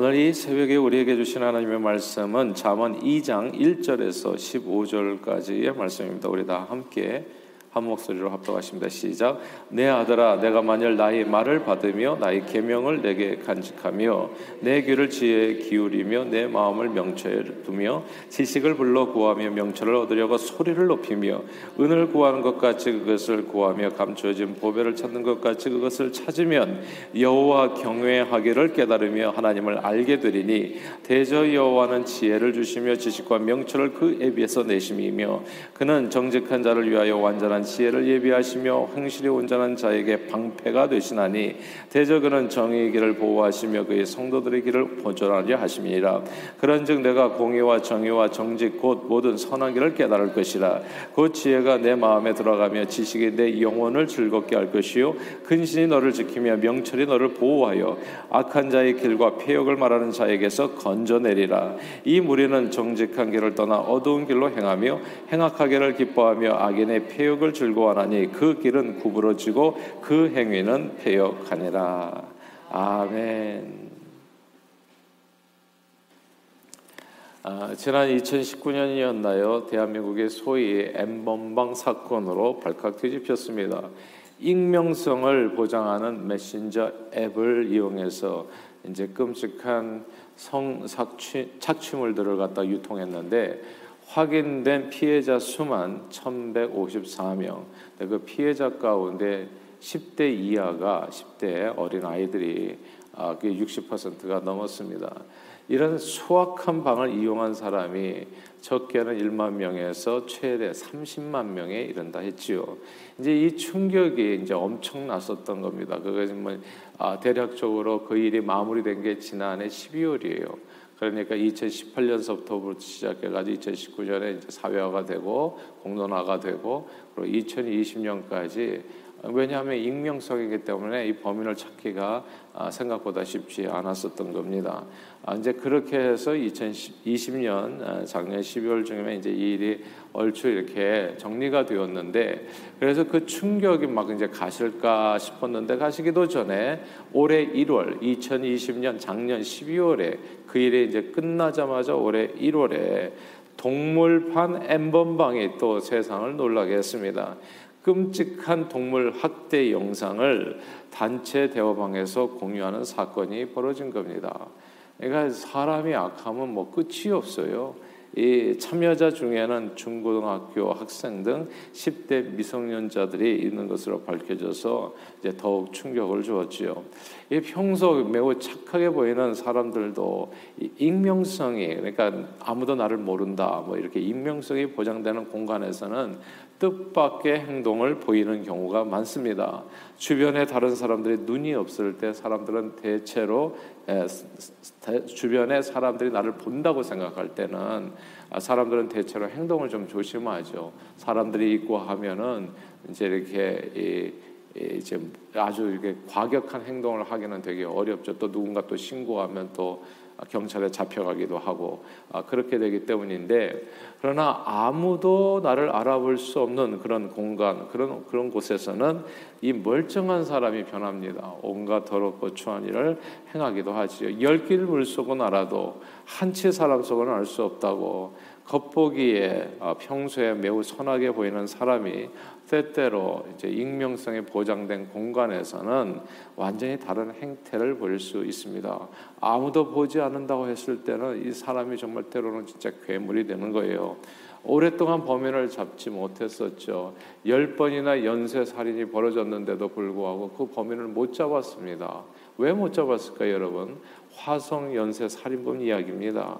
오늘 이 새벽에 우리에게 주신 하나님의 말씀은 잠언 2장 1절에서 15절까지의 말씀입니다. 우리 다 함께 한 목소리로 합독하십니다. 시작. 내 아들아, 내가 만일 나의 말을 받으며 나의 계명을 내게 간직하며 내 귀를 지혜에 기울이며 내 마음을 명철에 두며 지식을 불러 구하며 명철을 얻으려고 소리를 높이며 은을 구하는 것 같이 그것을 구하며 감추어진 보배를 찾는 것 같이 그것을 찾으면 여호와 경외하기를 깨달으며 하나님을 알게 되리니 대저 여호와는 지혜를 주시며 지식과 명철을 그에 비해서 내심이며 그는 정직한 자를 위하여 완전한 온전한 지혜를 예비하시며 행실이 온전한 자에게 방패가 되시나니 그는 정의의 길을 보호하시며 그의 성도들의 길을 보존하려 하심이니라 그런즉 내가 공의와 정의와 정직 곧 모든 선한 길을 깨달을 것이라. 곧 지혜가 내 마음에 들어가며 지식이 내 영혼을 즐겁게 할 것이요. 근신이 너를 지키며 명철이 너를 보호하여 악한 자의 길과 폐역을 말하는 자에게서 건져내리라. 이 무리는 정직한 길을 떠나 어두운 길로 행하며 행악하게를 기뻐하며 악인의 폐역을 을 즐거워하나니 그 길은 구부러지고 그 행위는 폐역하니라. 아멘. 아, 지난 2019년이었나요? 대한민국의 소위 엠번방 사건으로 발칵 뒤집혔습니다. 익명성을 보장하는 메신저 앱을 이용해서 이제 끔찍한 성 착취물들을 갖다 유통했는데 확인된 피해자 수만 1,154명. 그 피해자 가운데 10대 이하가 10대 어린 아이들이 60%가 아, 넘었습니다. 이런 수확한 방을 이용한 사람이 적게는 1만 명에서 최대 30만 명에 이른다 했지요. 이제 이 충격이 이제 엄청났었던 겁니다. 그것이 뭐 아, 대략적으로 그 일이 마무리된 게 지난해 12월이에요. 그러니까 2018년서부터 시작해가지고 2019년에 이제 사회화가 되고 공론화가 되고 그리고 2020년까지 왜냐하면 익명성이기 때문에 이 범인을 찾기가 아, 생각보다 쉽지 않았었던 겁니다. 아, 이제 그렇게 해서 2020년 아, 작년 12월 중에 이제 이 일이 얼추 이렇게 정리가 되었는데 그래서 그 충격이 막 이제 가실까 싶었는데 가시기도 전에 올해 1월 2020년 작년 12월에 그 일이 이제 끝나자마자 올해 1월에 동물판 엠번방이 또 세상을 놀라게 했습니다. 끔찍한 동물 학대 영상을 단체 대화방에서 공유하는 사건이 벌어진 겁니다. 그러니까 사람이 악하면 뭐 끝이 없어요. 이 참여자 중에는 중고등학교 학생 등 10대 미성년자들이 있는 것으로 밝혀져서 이제 더욱 충격을 주었지요. 이 평소 매우 착하게 보이는 사람들도 익명성이 그러니까 아무도 나를 모른다 뭐 이렇게 익명성이 보장되는 공간에서는 뜻밖의 행동을 보이는 경우가 많습니다. 주변에 다른 사람들이 눈이 없을 때 사람들은 대체로 주변에 사람들이 나를 본다고 생각할 때는 아, 사람들은 대체로 행동을 좀 조심하죠. 사람들이 있고 하면은 이제 이렇게 이제 아주 이렇게 과격한 행동을 하기는 되게 어렵죠. 또 누군가 또 신고하면 또 경찰에 잡혀가기도 하고 아, 그렇게 되기 때문인데 그러나 아무도 나를 알아볼 수 없는 그런 공간 그런 그런 곳에서는 이 멀쩡한 사람이 변합니다. 온갖 더럽고 추한 일을 행하기도 하지요. 열 길 물속은 알아도 한치 사람 속은 알 수 없다고 겉보기에 아, 평소에 매우 선하게 보이는 사람이 때때로 이제 익명성이 보장된 공간에서는 완전히 다른 행태를 보일 수 있습니다. 아무도 보지 않는다고 했을 때는 이 사람이 정말 때로는 진짜 괴물이 되는 거예요. 오랫동안 범인을 잡지 못했었죠. 열 번이나 연쇄 살인이 벌어졌는데도 불구하고 그 범인을 못 잡았습니다. 왜 못 잡았을까요, 여러분? 화성 연쇄 살인범 이야기입니다.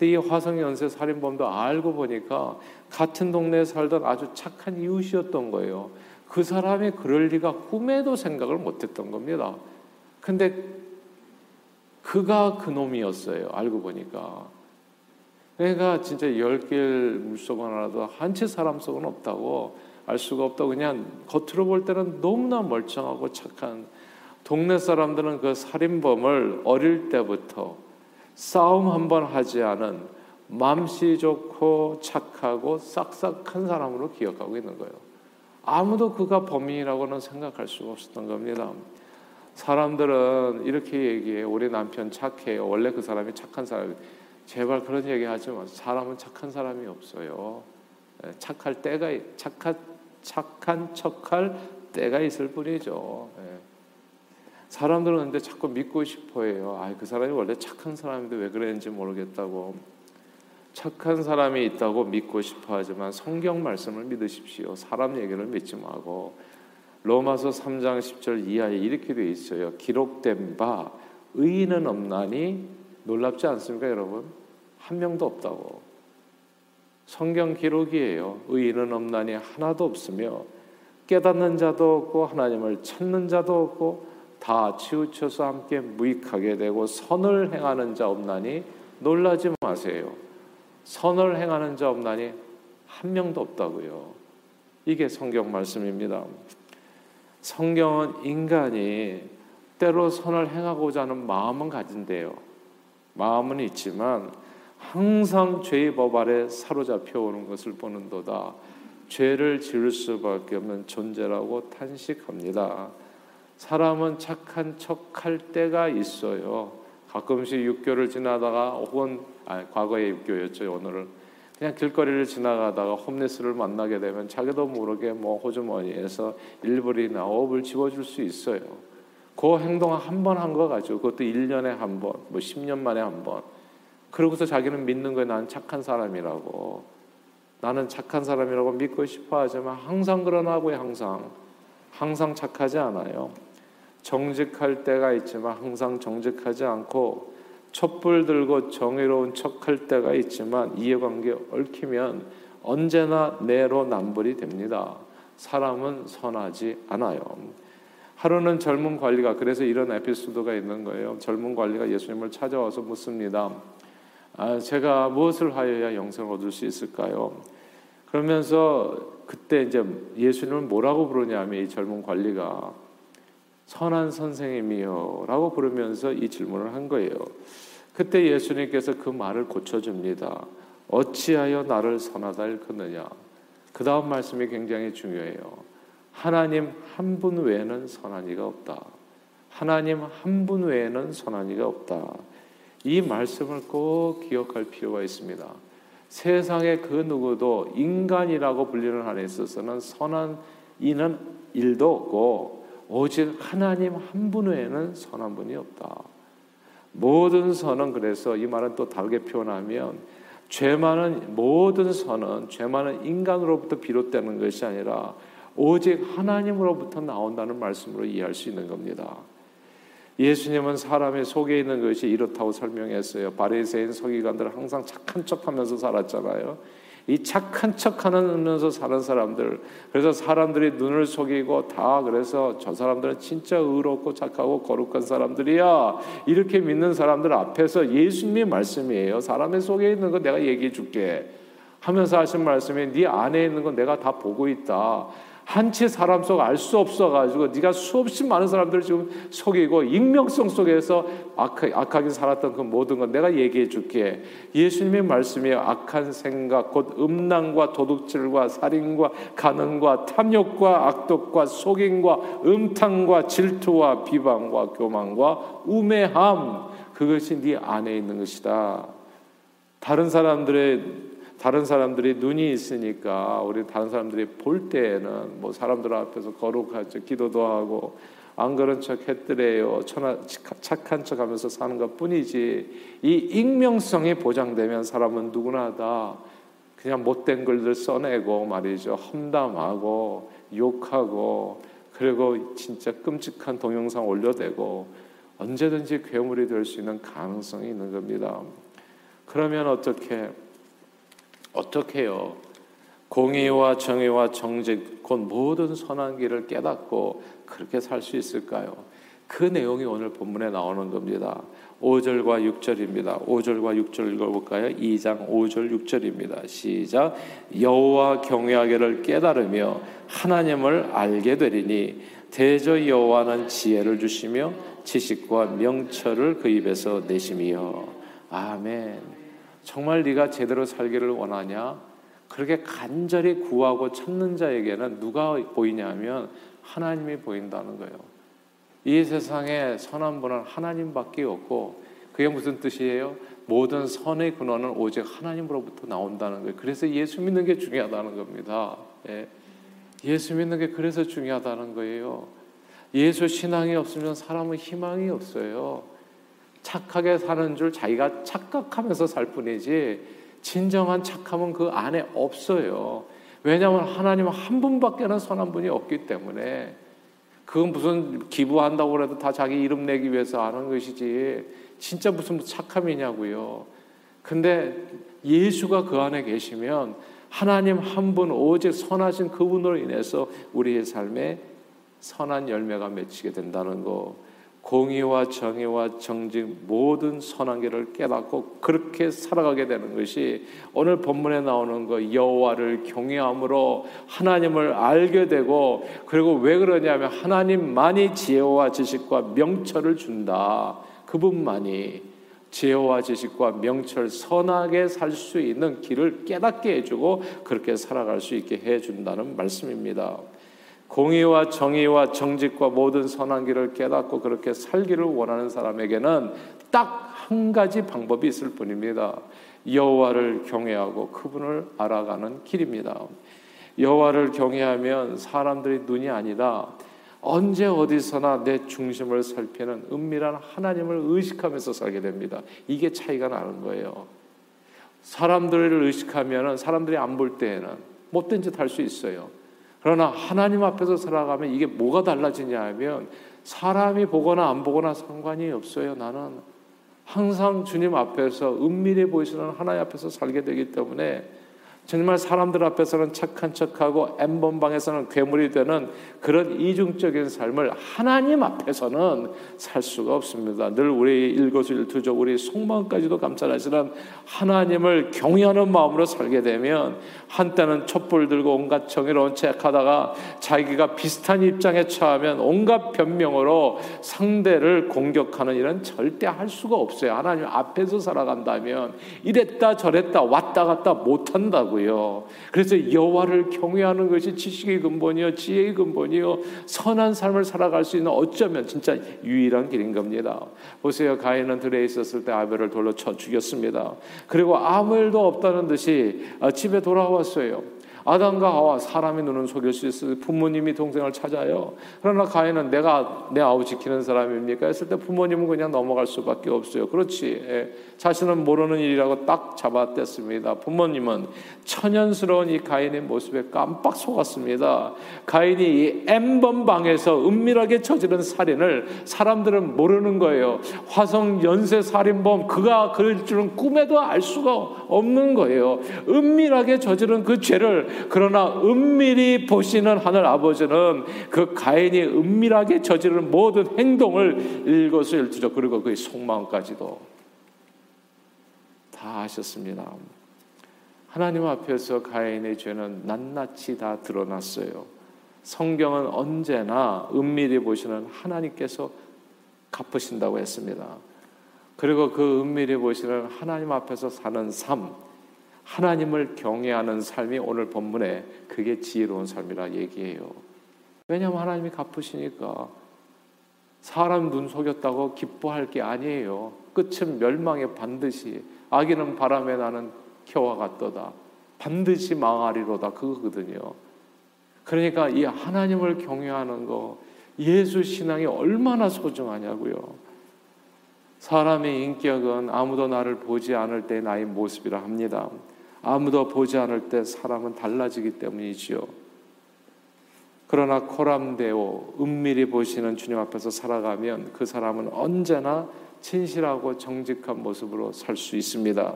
근데 이 화성 연쇄 살인범도 알고 보니까 같은 동네에 살던 아주 착한 이웃이었던 거예요. 그 사람이 그럴 리가 꿈에도 생각을 못했던 겁니다. 근데 그가 그 놈이었어요. 알고 보니까. 그러니까 진짜 열길 물속 하나라도 한 채 사람 속은 없다고 알 수가 없다고 그냥 겉으로 볼 때는 너무나 멀쩡하고 착한 동네 사람들은 그 살인범을 어릴 때부터 싸움 한 번 하지 않은 맘씨 좋고 착하고 싹싹한 사람으로 기억하고 있는 거예요. 아무도 그가 범인이라고는 생각할 수가 없었던 겁니다. 사람들은 이렇게 얘기해. 우리 남편 착해요. 원래 그 사람이 착한 사람이. 제발 그런 얘기 하지 마. 사람은 착한 사람이 없어요. 예, 착할 때가 착한 착한 척할 때가 있을 뿐이죠. 예. 사람들은 근데 자꾸 믿고 싶어해요. 아, 그 사람이 원래 착한 사람인데 왜 그랬는지 모르겠다고. 착한 사람이 있다고 믿고 싶어 하지만 성경 말씀을 믿으십시오. 사람 얘기를 믿지 말고 로마서 3장 10절 이하에 이렇게 되어 있어요. 기록된 바 의인은 없나니 놀랍지 않습니까, 여러분? 한 명도 없다고. 성경 기록이에요. 의인은 없나니 하나도 없으며 깨닫는 자도 없고 하나님을 찾는 자도 없고 다 치우쳐서 함께 무익하게 되고 선을 행하는 자 없나니 놀라지 마세요. 선을 행하는 자 없나니 한 명도 없다고요. 이게 성경 말씀입니다. 성경은 인간이 때로 선을 행하고자 하는 마음은 가진대요. 마음은 있지만 항상 죄의 법 아래 사로잡혀 오는 것을 보는도다. 죄를 지을 수밖에 없는 존재라고 탄식합니다. 사람은 착한 척 할 때가 있어요. 가끔씩 육교를 지나다가 혹은 아, 과거의 육교였죠. 오늘은 그냥 길거리를 지나가다가 홈레스를 만나게 되면 자기도 모르게 뭐 호주머니에서 1불이나 5불 집어줄 수 있어요. 그 행동 한 번 한 거 가지고 그것도 1년에 한 번, 뭐 10년 만에 한 번. 그러고서 자기는 믿는 거예요. 나는 착한 사람이라고. 나는 착한 사람이라고 믿고 싶어 하지만 항상 그런 하고요. 항상. 항상 착하지 않아요. 정직할 때가 있지만 항상 정직하지 않고 촛불 들고 정의로운 척할 때가 있지만 이해관계 얽히면 언제나 내로남불이 됩니다. 사람은 선하지 않아요. 하루는 젊은 관리가 그래서 이런 에피소드가 있는 거예요. 젊은 관리가 예수님을 찾아와서 묻습니다. 아, 제가 무엇을 하여야 영생을 얻을 수 있을까요? 그러면서 그때 이제 예수님을 뭐라고 부르냐면 이 젊은 관리가 선한 선생님이요라고 부르면서 이 질문을 한 거예요. 그때 예수님께서 그 말을 고쳐줍니다. 어찌하여 나를 선하다 일컫느냐. 그 다음 말씀이 굉장히 중요해요. 하나님 한 분 외에는 선한 이가 없다. 하나님 한 분 외에는 선한 이가 없다. 이 말씀을 꼭 기억할 필요가 있습니다. 세상의 그 누구도 인간이라고 불리는 한에 있어서는 선한 이는 일도 없고 오직 하나님 한 분 외에는 선한 분이 없다. 모든 선은 그래서 이 말은 또 다르게 표현하면 죄 많은 모든 선은 죄 많은 인간으로부터 비롯되는 것이 아니라 오직 하나님으로부터 나온다는 말씀으로 이해할 수 있는 겁니다. 예수님은 사람의 속에 있는 것이 이렇다고 설명했어요. 바리새인 서기관들은 항상 착한 척하면서 살았잖아요. 이 착한 척하면서 사는 사람들 그래서 사람들이 눈을 속이고 다 그래서 저 사람들은 진짜 의롭고 착하고 거룩한 사람들이야. 이렇게 믿는 사람들 앞에서 예수님의 말씀이에요. 사람의 속에 있는 거 내가 얘기해 줄게. 하면서 하신 말씀이 네 안에 있는 건 내가 다 보고 있다 한치 사람 속 알 수 없어 가지고 네가 수없이 많은 사람들을 지금 속이고 익명성 속에서 악, 악하게 살았던 그 모든 건 내가 얘기해 줄게. 예수님의 말씀이 악한 생각 곧 음란과 도둑질과 살인과 가능과 탐욕과 악독과 속임과 음탕과 질투와 비방과 교만과 우매함 그것이 네 안에 있는 것이다. 다른 사람들의 다른 사람들이 눈이 있으니까 우리 다른 사람들이 볼 때에는 뭐 사람들 앞에서 거룩하죠. 기도도 하고 안 그런 척 했더래요. 착한 척 하면서 사는 것 뿐이지. 이 익명성이 보장되면 사람은 누구나 다 그냥 못된 글들 써내고 말이죠. 험담하고 욕하고 그리고 진짜 끔찍한 동영상 올려대고 언제든지 괴물이 될 수 있는 가능성이 있는 겁니다. 그러면 어떻게 어떻게 해요? 공의와 정의와 정직, 곧 모든 선한 길을 깨닫고 그렇게 살 수 있을까요? 그 내용이 오늘 본문에 나오는 겁니다. 5절과 6절입니다. 5절과 6절 읽어볼까요? 2장 5절 6절입니다. 시작. 여호와 경외하기를 깨달으며 하나님을 알게 되리니 대저 여호와는 지혜를 주시며 지식과 명철을 그 입에서 내심이여. 아멘. 정말 네가 제대로 살기를 원하냐? 그렇게 간절히 구하고 찾는 자에게는 누가 보이냐면 하나님이 보인다는 거예요. 이 세상에 선한 분은 하나님밖에 없고 그게 무슨 뜻이에요? 모든 선의 근원은 오직 하나님으로부터 나온다는 거예요. 그래서 예수 믿는 게 중요하다는 겁니다. 예. 예수 믿는 게 그래서 중요하다는 거예요. 예수 신앙이 없으면 사람은 희망이 없어요. 착하게 사는 줄 자기가 착각하면서 살 뿐이지 진정한 착함은 그 안에 없어요. 왜냐하면 하나님 한 분밖에는 선한 분이 없기 때문에 그건 무슨 기부한다고 해도 다 자기 이름 내기 위해서 하는 것이지 진짜 무슨 착함이냐고요. 근데 예수가 그 안에 계시면 하나님 한 분 오직 선하신 그분으로 인해서 우리의 삶에 선한 열매가 맺히게 된다는 거. 공의와 정의와 정직 모든 선한 길을 깨닫고 그렇게 살아가게 되는 것이 오늘 본문에 나오는 거 여호와를 경외함으로 하나님을 알게 되고 그리고 왜 그러냐면 하나님만이 지혜와 지식과 명철을 준다. 그분만이 지혜와 지식과 명철 선하게 살 수 있는 길을 깨닫게 해주고 그렇게 살아갈 수 있게 해준다는 말씀입니다. 공의와 정의와 정직과 모든 선한 길을 깨닫고 그렇게 살기를 원하는 사람에게는 딱 한 가지 방법이 있을 뿐입니다. 여호와를 경외하고 그분을 알아가는 길입니다. 여호와를 경외하면 사람들의 눈이 아니라 언제 어디서나 내 중심을 살피는 은밀한 하나님을 의식하면서 살게 됩니다. 이게 차이가 나는 거예요. 사람들을 의식하면 사람들이 안 볼 때에는 못된 짓 할 수 있어요. 그러나 하나님 앞에서 살아가면 이게 뭐가 달라지냐 하면 사람이 보거나 안 보거나 상관이 없어요. 나는 항상 주님 앞에서 은밀히 보이시는 하나님 앞에서 살게 되기 때문에 정말 사람들 앞에서는 착한 척하고 엠번방에서는 괴물이 되는 그런 이중적인 삶을 하나님 앞에서는 살 수가 없습니다. 늘 우리 일거수일투족 우리 속마음까지도 감찰하시는 하나님을 경외하는 마음으로 살게 되면 한때는 촛불 들고 온갖 정의로운 책하다가 자기가 비슷한 입장에 처하면 온갖 변명으로 상대를 공격하는 일은 절대 할 수가 없어요. 하나님 앞에서 살아간다면 이랬다 저랬다 왔다 갔다 못한다고요. 하고요. 그래서 여호와를 경외하는 것이 지식의 근본이요, 지혜의 근본이요, 선한 삶을 살아갈 수 있는 어쩌면 진짜 유일한 길인 겁니다. 보세요, 가인은 들에 있었을 때 아벨을 돌로 쳐 죽였습니다. 그리고 아무 일도 없다는 듯이 집에 돌아왔어요. 아담과 하와 사람의 눈은 속일 수 있어요. 부모님이 동생을 찾아요. 그러나 가인은 내가 내 아우 지키는 사람입니까? 했을 때 부모님은 그냥 넘어갈 수밖에 없어요. 그렇지. 예. 자신은 모르는 일이라고 딱 잡아댔습니다. 부모님은 천연스러운 이 가인의 모습에 깜빡 속았습니다. 가인이 이 N번 방에서 은밀하게 저지른 살인을 사람들은 모르는 거예요. 화성 연쇄 살인범 그가 그럴 줄은 꿈에도 알 수가 없는 거예요. 은밀하게 저지른 그 죄를 그러나 은밀히 보시는 하늘 아버지는 그 가인이 은밀하게 저지른 모든 행동을 일거수일투족 그리고 그의 속마음까지도 다 아셨습니다. 하나님 앞에서 가인의 죄는 낱낱이 다 드러났어요. 성경은 언제나 은밀히 보시는 하나님께서 갚으신다고 했습니다. 그리고 그 은밀히 보시는 하나님 앞에서 사는 삶, 하나님을 경외하는 삶이 오늘 본문에 그게 지혜로운 삶이라 얘기해요. 왜냐하면 하나님이 갚으시니까 사람 눈 속였다고 기뻐할 게 아니에요. 끝은 멸망에 반드시 아기는 바람에 나는 겨와 같도다. 반드시 망하리로다. 그거거든요. 그러니까 이 하나님을 경외하는 거 예수 신앙이 얼마나 소중하냐고요. 사람의 인격은 아무도 나를 보지 않을 때 나의 모습이라 합니다. 아무도 보지 않을 때 사람은 달라지기 때문이지요. 그러나 코람데오 은밀히 보시는 주님 앞에서 살아가면 그 사람은 언제나 진실하고 정직한 모습으로 살 수 있습니다.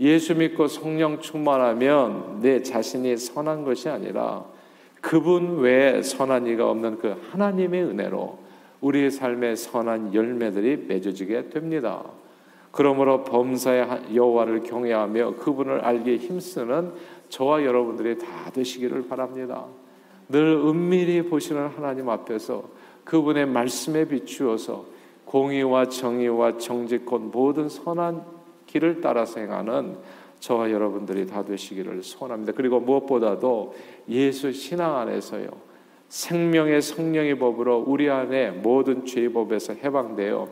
예수 믿고 성령 충만하면 내 자신이 선한 것이 아니라 그분 외에 선한 이가 없는 그 하나님의 은혜로 우리의 삶의 선한 열매들이 맺어지게 됩니다. 그러므로 범사의 여호와를 경외하며 그분을 알기에 힘쓰는 저와 여러분들이 다 되시기를 바랍니다. 늘 은밀히 보시는 하나님 앞에서 그분의 말씀에 비추어서 공의와 정의와 정직 곧 모든 선한 길을 따라서 행하는 저와 여러분들이 다 되시기를 소원합니다. 그리고 무엇보다도 예수 신앙 안에서요. 생명의 성령의 법으로 우리 안에 모든 죄의 법에서 해방되어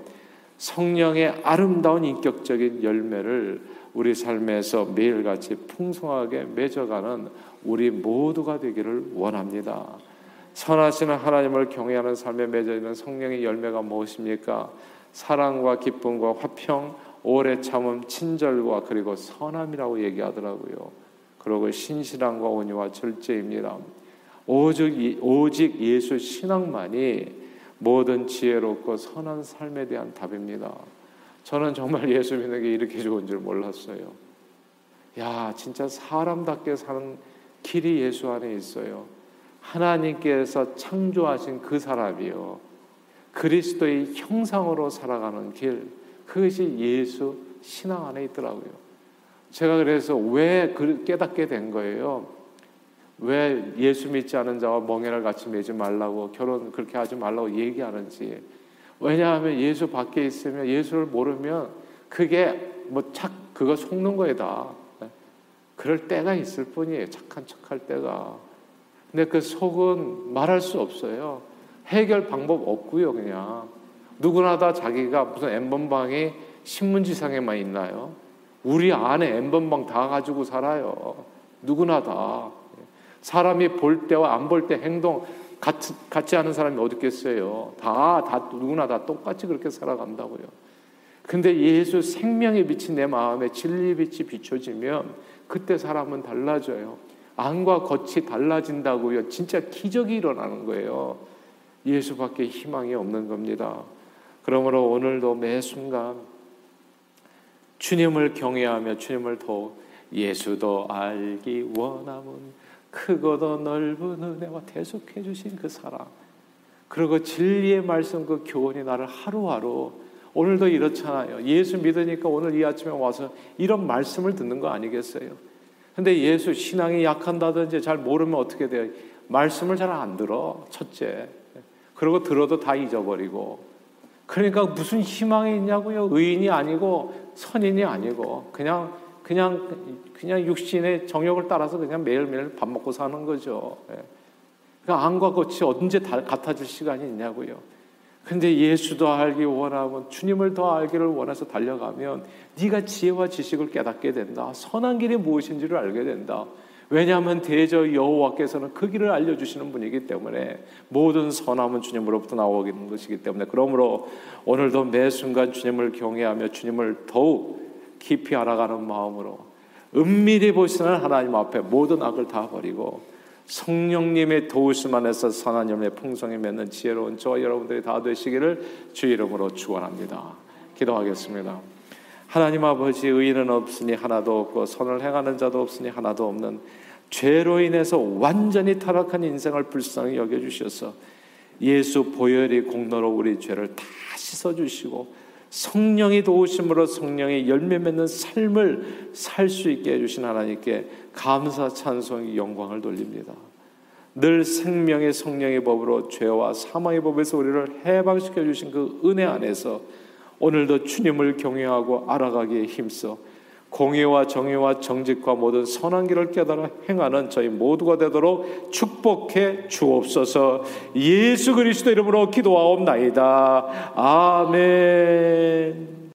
성령의 아름다운 인격적인 열매를 우리 삶에서 매일같이 풍성하게 맺어가는 우리 모두가 되기를 원합니다. 선하시는 하나님을 경외하는 삶에 맺어 있는 성령의 열매가 무엇입니까? 사랑과 기쁨과 화평, 오래 참음, 친절과 그리고 선함이라고 얘기하더라고요. 그리고 신실함과 온유와 절제입니다. 오직, 오직 예수 신앙만이 모든 지혜롭고 선한 삶에 대한 답입니다. 저는 정말 예수 믿는 게 이렇게 좋은 줄 몰랐어요. 야, 진짜 사람답게 사는 길이 예수 안에 있어요. 하나님께서 창조하신 그 사람이요. 그리스도의 형상으로 살아가는 길, 그것이 예수 신앙 안에 있더라고요. 제가 그래서 왜 깨닫게 된 거예요. 왜 예수 믿지 않은 자와 멍에를 같이 매지 말라고 결혼 그렇게 하지 말라고 얘기하는지. 왜냐하면 예수 밖에 있으면 예수를 모르면 그게 뭐 착 그거 속는 거다. 그럴 때가 있을 뿐이에요. 착한 척할 때가. 근데 그 속은 말할 수 없어요. 해결 방법 없고요, 그냥. 누구나 다 자기가 무슨 엠번방이 신문지상에만 있나요? 우리 안에 엠번방 다 가지고 살아요. 누구나 다. 사람이 볼 때와 안 볼 때 행동 같이, 같지 않은 사람이 어디 있겠어요? 다, 다, 누구나 다 똑같이 그렇게 살아간다고요. 근데 예수 생명의 빛이 내 마음에 진리의 빛이 비춰지면 그때 사람은 달라져요. 안과 겉이 달라진다고요. 진짜 기적이 일어나는 거예요. 예수밖에 희망이 없는 겁니다. 그러므로 오늘도 매 순간 주님을 경외하며 주님을 더 예수도 알기 원함은 크고도 넓은 은혜와 대속해 주신 그 사랑 그리고 진리의 말씀 그 교훈이 나를 하루하루 오늘도 이렇잖아요. 예수 믿으니까 오늘 이 아침에 와서 이런 말씀을 듣는 거 아니겠어요? 근데 예수 신앙이 약한다든지 잘 모르면 어떻게 돼요? 말씀을 잘 안 들어. 첫째. 그리고 들어도 다 잊어버리고. 그러니까 무슨 희망이 있냐고요? 의인이 아니고 선인이 아니고 그냥 그냥 그냥 육신의 정욕을 따라서 그냥 매일매일 밥 먹고 사는 거죠. 예. 그러니까 안과 겉이 언제 같아질 시간이 있냐고요. 근데 예수도 알기 원하면 주님을 더 알기를 원해서 달려가면 네가 지혜와 지식을 깨닫게 된다. 선한 길이 무엇인지를 알게 된다. 왜냐하면 대저 여호와께서는 그 길을 알려주시는 분이기 때문에 모든 선함은 주님으로부터 나오는 것이기 때문에 그러므로 오늘도 매 순간 주님을 경외하며 주님을 더욱 깊이 알아가는 마음으로 은밀히 보시는 하나님 앞에 모든 악을 다 버리고 성령님의 도우심 안에서 선한 열매 풍성히 맺는 지혜로운 저와 여러분들이 다 되시기를 주 이름으로 축원합니다. 기도하겠습니다. 하나님 아버지 의인은 없으니 하나도 없고 선을 행하는 자도 없으니 하나도 없는 죄로 인해서 완전히 타락한 인생을 불쌍히 여겨 주셔서 예수 보혈이 공로로 우리 죄를 다 씻어 주시고 성령이 도우심으로 성령의 열매 맺는 삶을 살 수 있게 해주신 하나님께 감사 찬송의 영광을 돌립니다. 늘 생명의 성령의 법으로 죄와 사망의 법에서 우리를 해방시켜 주신 그 은혜 안에서 오늘도 주님을 경외하고 알아가기에 힘써 공의와 정의와 정직과 모든 선한 길을 깨달아 행하는 저희 모두가 되도록 축복해 주옵소서. 예수 그리스도 이름으로 기도하옵나이다. 아멘.